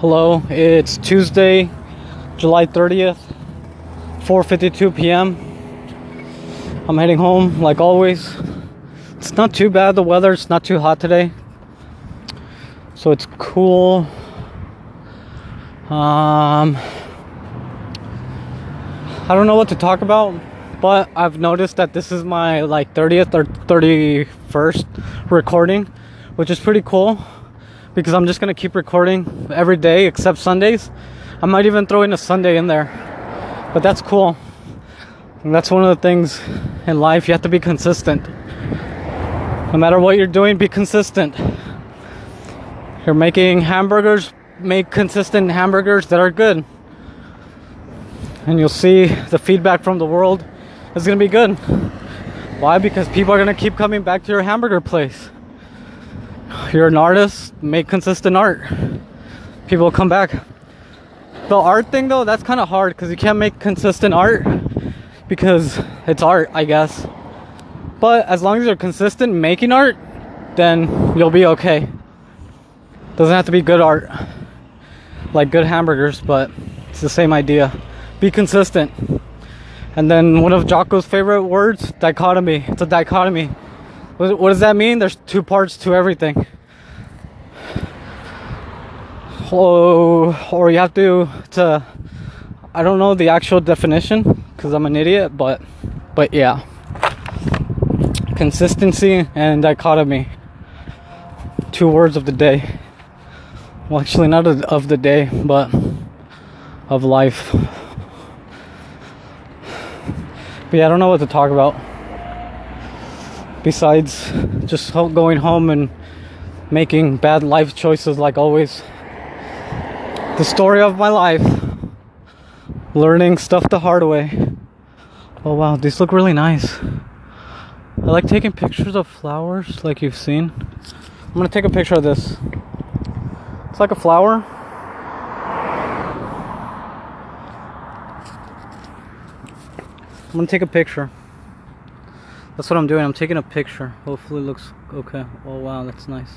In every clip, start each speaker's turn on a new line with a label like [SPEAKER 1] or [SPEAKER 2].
[SPEAKER 1] Hello, it's Tuesday, July 30th, 4:52 p.m. I'm heading home like always. It's not too bad the weather, it's not too hot today. So it's cool. Um I don't know what to talk about, but I've noticed that this is my like 30th or 31st recording, which is pretty cool because I'm just gonna keep recording every day except Sundays. I might even throw in a Sunday in there, but that's cool. And that's one of the things in life you have to be consistent. No matter what you're doing, be consistent. You're making hamburgers, make consistent hamburgers that are good. And you'll see the feedback from the world is gonna be good. Why? Because people are gonna keep coming back to your hamburger place you're an artist, make consistent art. People come back. The art thing though, that's kind of hard because you can't make consistent art because it's art, I guess. But as long as you're consistent making art, then you'll be okay. Doesn't have to be good art, like good hamburgers, but it's the same idea. Be consistent. And then one of Jocko's favorite words, dichotomy. It's a dichotomy. What does that mean? There's two parts to everything. Oh, or you have to to I don't know the actual definition because I'm an idiot, but but yeah. Consistency and dichotomy. Two words of the day. Well, actually, not of the day, but of life. But yeah, I don't know what to talk about besides just going home and making bad life choices like always. The story of my life. Learning stuff the hard way. Oh wow, these look really nice. I like taking pictures of flowers like you've seen. I'm gonna take a picture of this. It's like a flower. I'm gonna take a picture. That's what I'm doing. I'm taking a picture. Hopefully it looks okay. Oh wow, that's nice.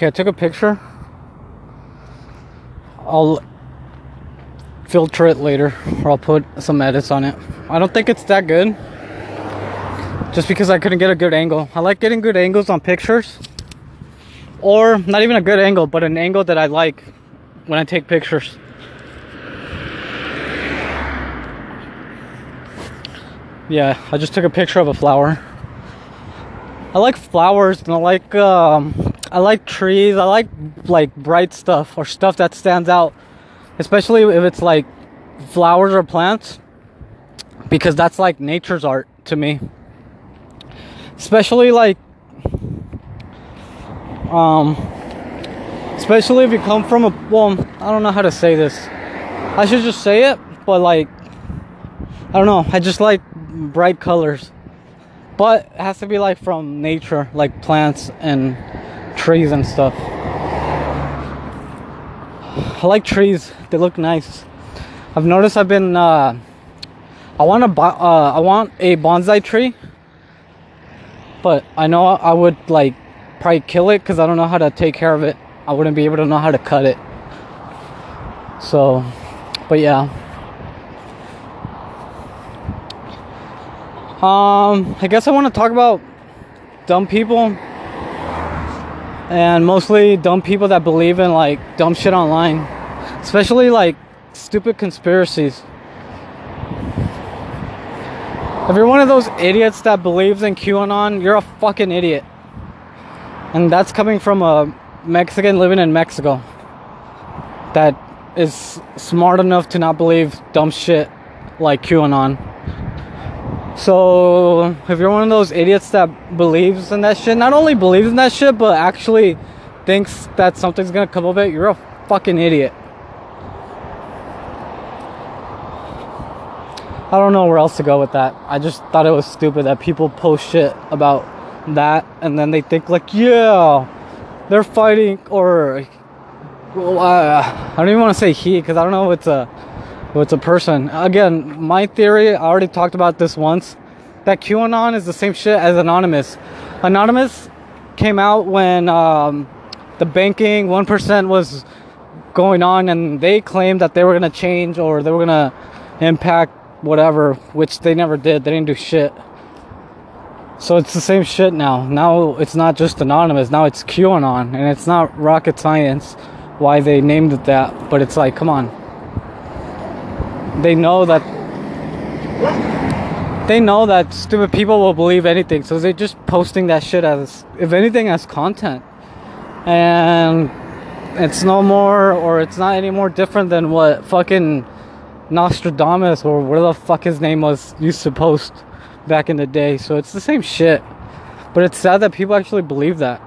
[SPEAKER 1] Okay, I took a picture. I'll filter it later or I'll put some edits on it. I don't think it's that good. Just because I couldn't get a good angle. I like getting good angles on pictures. Or not even a good angle, but an angle that I like when I take pictures. Yeah, I just took a picture of a flower. I like flowers and I like um, I like trees. I like like bright stuff or stuff that stands out, especially if it's like flowers or plants, because that's like nature's art to me. Especially like, um, especially if you come from a well, I don't know how to say this. I should just say it, but like, I don't know. I just like bright colors, but it has to be like from nature, like plants and trees and stuff. I like trees. They look nice. I've noticed I've been uh, I want to uh, I want a bonsai tree. But I know I would like probably kill it cuz I don't know how to take care of it. I wouldn't be able to know how to cut it. So, but yeah. Um, I guess I want to talk about dumb people and mostly dumb people that believe in like dumb shit online, especially like stupid conspiracies. If you're one of those idiots that believes in QAnon, you're a fucking idiot. And that's coming from a Mexican living in Mexico that is smart enough to not believe dumb shit like QAnon. So if you're one of those idiots that believes in that shit, not only believes in that shit, but actually thinks that something's gonna come of it, you're a fucking idiot. I don't know where else to go with that. I just thought it was stupid that people post shit about that and then they think like, yeah, they're fighting or well, uh, I don't even want to say he because I don't know if it's a it's a person. Again, my theory. I already talked about this once. That QAnon is the same shit as Anonymous. Anonymous came out when um, the banking one percent was going on, and they claimed that they were gonna change or they were gonna impact whatever, which they never did. They didn't do shit. So it's the same shit now. Now it's not just anonymous. Now it's QAnon, and it's not rocket science why they named it that. But it's like, come on. They know that they know that stupid people will believe anything, so they're just posting that shit as, if anything, as content. And it's no more, or it's not any more different than what fucking Nostradamus or whatever the fuck his name was used to post back in the day. So it's the same shit. But it's sad that people actually believe that.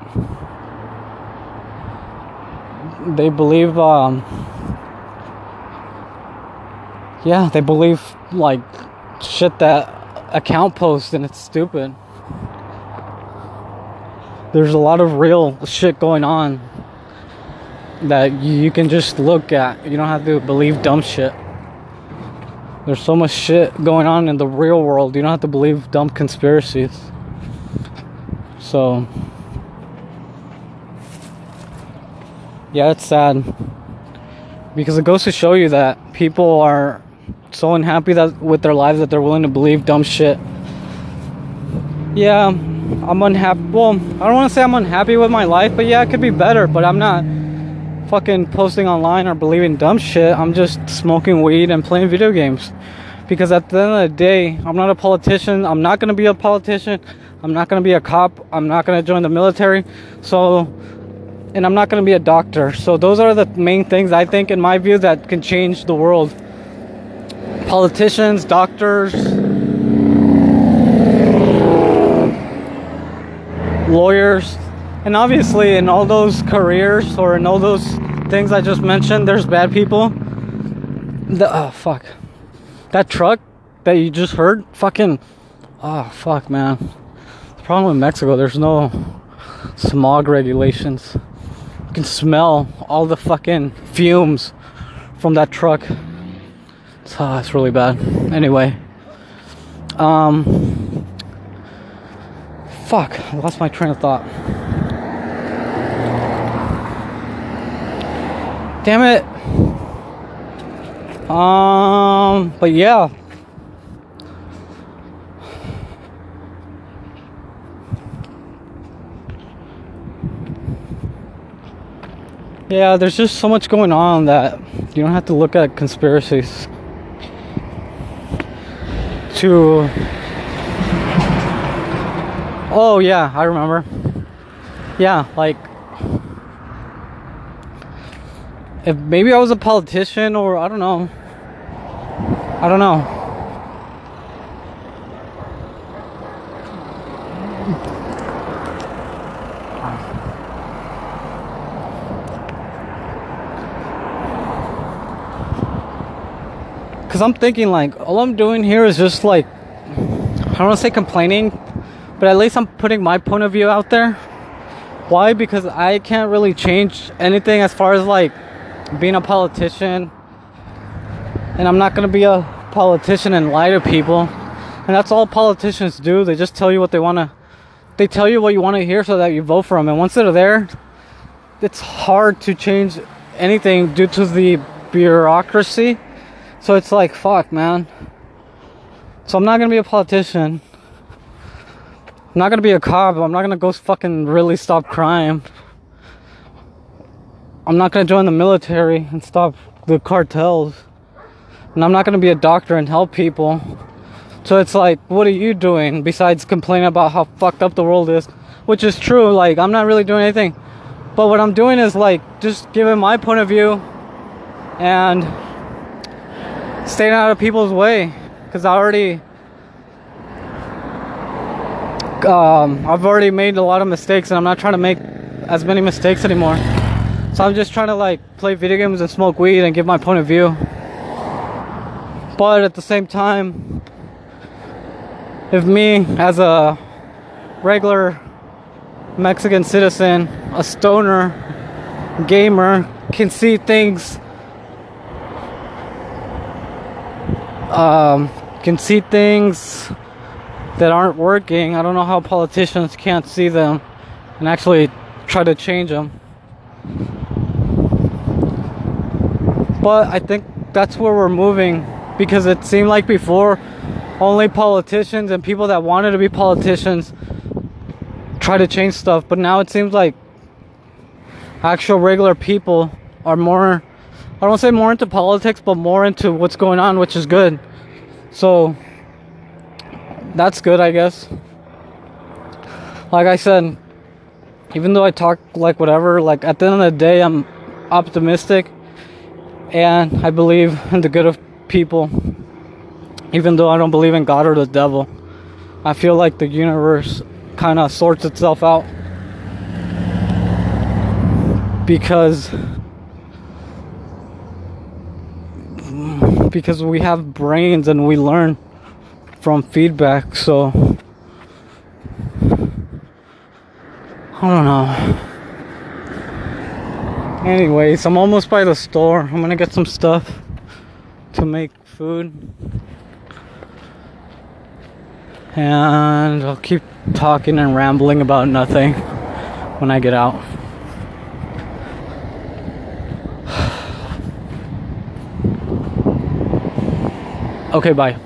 [SPEAKER 1] They believe, um, yeah, they believe like shit that account posts and it's stupid. There's a lot of real shit going on that you can just look at. You don't have to believe dumb shit. There's so much shit going on in the real world. You don't have to believe dumb conspiracies. So, yeah, it's sad because it goes to show you that people are so unhappy that with their lives that they're willing to believe dumb shit. Yeah, I'm unhappy. Well, I don't want to say I'm unhappy with my life, but yeah, it could be better. But I'm not fucking posting online or believing dumb shit. I'm just smoking weed and playing video games. Because at the end of the day, I'm not a politician. I'm not going to be a politician. I'm not going to be a cop. I'm not going to join the military. So, and I'm not going to be a doctor. So, those are the main things I think, in my view, that can change the world. Politicians, doctors, lawyers, and obviously, in all those careers or in all those things I just mentioned, there's bad people. The oh fuck, that truck that you just heard, fucking, oh fuck, man. The problem with Mexico, there's no smog regulations. You can smell all the fucking fumes from that truck. It's, oh, it's really bad. Anyway, um, fuck, I lost my train of thought. Damn it. Um, but yeah. Yeah, there's just so much going on that you don't have to look at conspiracies to. Oh, yeah, I remember. Yeah, like if maybe I was a politician or I don't know. I don't know. Cause I'm thinking like all I'm doing here is just like I don't want to say complaining, but at least I'm putting my point of view out there. Why? Because I can't really change anything as far as like being a politician and I'm not going to be a politician and lie to people. And that's all politicians do. They just tell you what they want to they tell you what you want to hear so that you vote for them. And once they're there, it's hard to change anything due to the bureaucracy. So it's like, fuck, man. So I'm not to be a politician. I'm not to be a cop. I'm not to go fucking really stop crime. I'm not to join the military and stop the cartels. And I'm not to be a doctor and help people. So it's like, what are you doing besides complaining about how fucked up the world is? Which is true. Like, I'm not really doing anything. But what I'm doing is like just giving my point of view and staying out of people's way. Because I already. Um, I've already made a lot of mistakes and I'm not trying to make as many mistakes anymore. So I'm just trying to like play video games and smoke weed and give my point of view. But at the same time, if me as a regular Mexican citizen, a stoner, gamer, can see things, um, can see things that aren't working, I don't know how politicians can't see them and actually try to change them. But I think that's where we're moving because it seemed like before only politicians and people that wanted to be politicians try to change stuff, but now it seems like actual regular people are more I don't say more into politics, but more into what's going on, which is good. So that's good, I guess. Like I said, even though I talk like whatever, like at the end of the day, I'm optimistic and I believe in the good of people, even though I don't believe in God or the devil. I feel like the universe kind of sorts itself out because because we have brains and we learn from feedback so I don't know. Anyways I'm almost by the store. I'm gonna get some stuff to make food. And I'll keep talking and rambling about nothing when I get out okay bye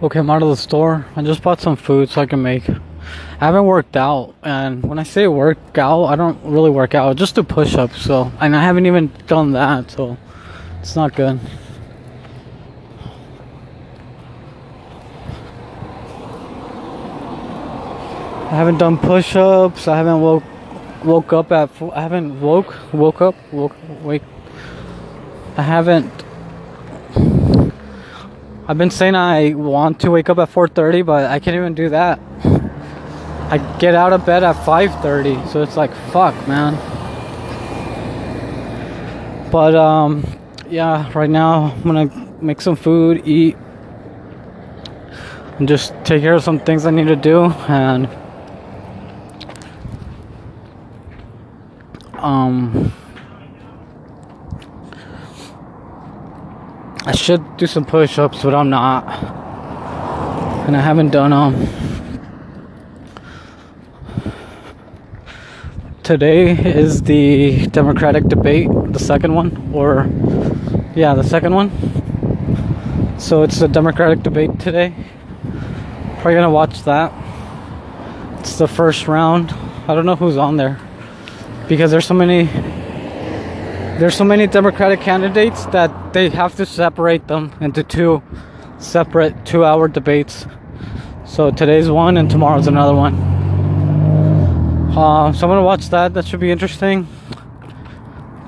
[SPEAKER 1] Okay, I'm out of the store. I just bought some food so I can make. I haven't worked out, and when I say work out, I don't really work out. Just do push-ups. So, and I haven't even done that, so it's not good. I haven't done push-ups. I haven't woke woke up at. I haven't woke woke up woke wake. I haven't I've been saying I want to wake up at 4:30, but I can't even do that. I get out of bed at 5:30, so it's like fuck, man. But um yeah, right now I'm to make some food, eat and just take care of some things I need to do and um I should do some push ups, but I'm not. And I haven't done them. Today is the Democratic debate, the second one, or yeah, the second one. So it's the Democratic debate today. Probably gonna watch that. It's the first round. I don't know who's on there because there's so many there's so many Democratic candidates that they have to separate them into two separate two hour debates. So today's one and tomorrow's another one. Uh, so I'm gonna watch that. That should be interesting.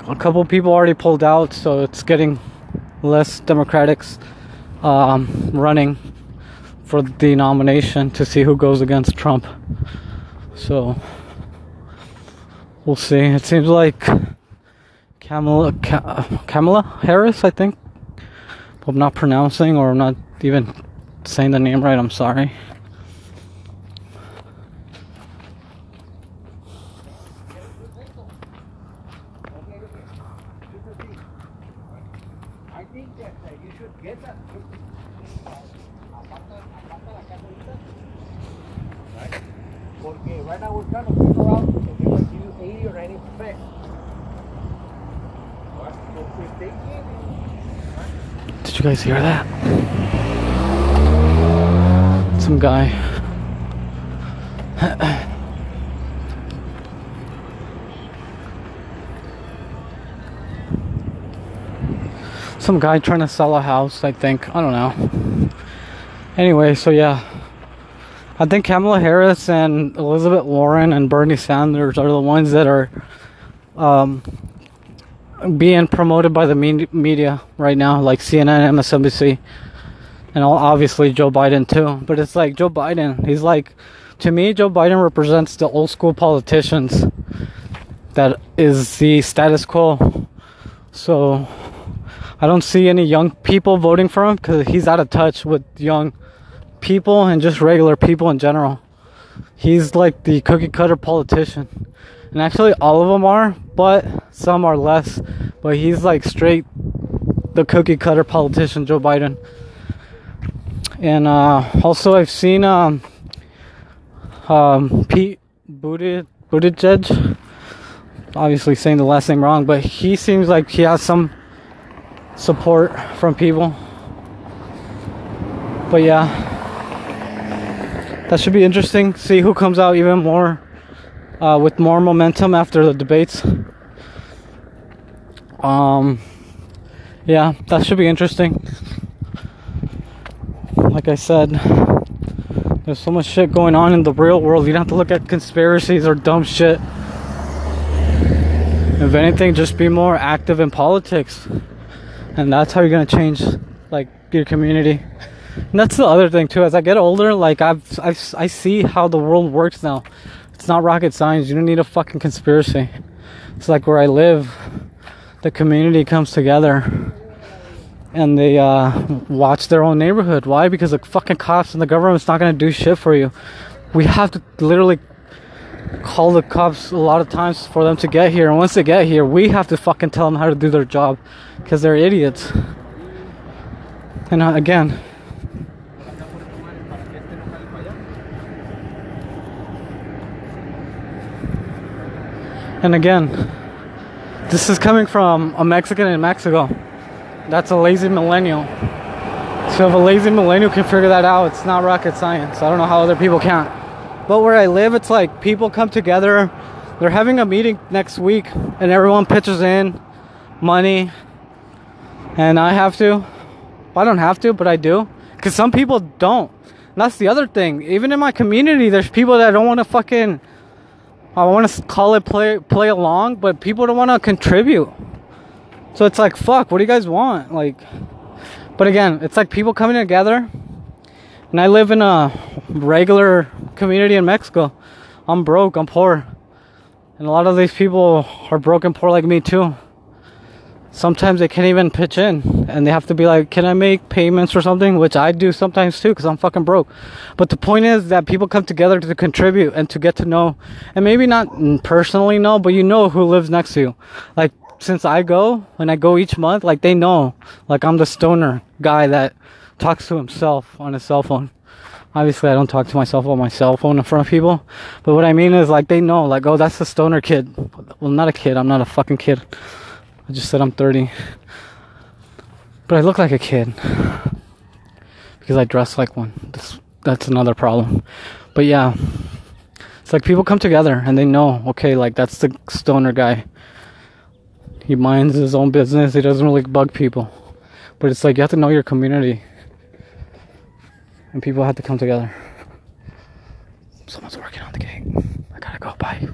[SPEAKER 1] A couple people already pulled out, so it's getting less Democrats um, running for the nomination to see who goes against Trump. So we'll see. It seems like Kamala, Kamala Harris, I think. I'm not pronouncing or I'm not even saying the name right. I'm sorry. Porque right now we're trying to figure out if you give you 80 or 90 percent. Did you guys hear that? Some guy. Some guy trying to sell a house, I think. I don't know. Anyway, so yeah. I think Kamala Harris and Elizabeth Warren and Bernie Sanders are the ones that are um, being promoted by the media right now, like CNN, MSNBC, and obviously Joe Biden too. But it's like Joe Biden. He's like, to me, Joe Biden represents the old school politicians. That is the status quo. So I don't see any young people voting for him because he's out of touch with young people and just regular people in general. He's like the cookie cutter politician. And actually, all of them are, but some are less. But he's like straight the cookie cutter politician, Joe Biden. And uh, also, I've seen um, um, Pete Buttigieg, Buttigieg, obviously saying the last name wrong, but he seems like he has some support from people. But yeah, that should be interesting. See who comes out even more uh, with more momentum after the debates. Um, yeah, that should be interesting. Like I said, there's so much shit going on in the real world. You don't have to look at conspiracies or dumb shit. If anything, just be more active in politics and that's how you're gonna change like your community and that's the other thing too as i get older like I've, I've i see how the world works now it's not rocket science. You don't need a fucking conspiracy. It's like where i live the community comes together and they uh, watch their own neighborhood. Why? Because the fucking cops and the government's not gonna do shit for you. We have to literally call the cops a lot of times for them to get here. And once they get here we have to fucking tell them how to do their job because they're idiots. And uh, again and again this is coming from a mexican in mexico that's a lazy millennial so if a lazy millennial can figure that out it's not rocket science i don't know how other people can't but where I live, it's like people come together. They're having a meeting next week, and everyone pitches in money. And I have to. I don't have to, but I do. Because some people don't. And that's the other thing. Even in my community, there's people that don't want to fucking. I want to call it play play along, but people don't want to contribute. So it's like, fuck, what do you guys want? Like, but again, it's like people coming together and I live in a regular community in Mexico. I'm broke, I'm poor. And a lot of these people are broke and poor like me too. Sometimes they can't even pitch in and they have to be like, Can I make payments or something? Which I do sometimes too because I'm fucking broke. But the point is that people come together to contribute and to get to know, and maybe not personally know, but you know who lives next to you. Like, since I go, when I go each month, like they know, like I'm the stoner guy that talks to himself on his cell phone. Obviously, I don't talk to myself on my cell phone in front of people. But what I mean is, like, they know, like, oh, that's the stoner kid. Well, not a kid. I'm not a fucking kid. I just said I'm 30. But I look like a kid because I dress like one. That's, that's another problem. But yeah, it's like people come together and they know, okay, like that's the stoner guy. He minds his own business, he doesn't really bug people. But it's like you have to know your community. And people have to come together. Someone's working on the gate. I gotta go. Bye.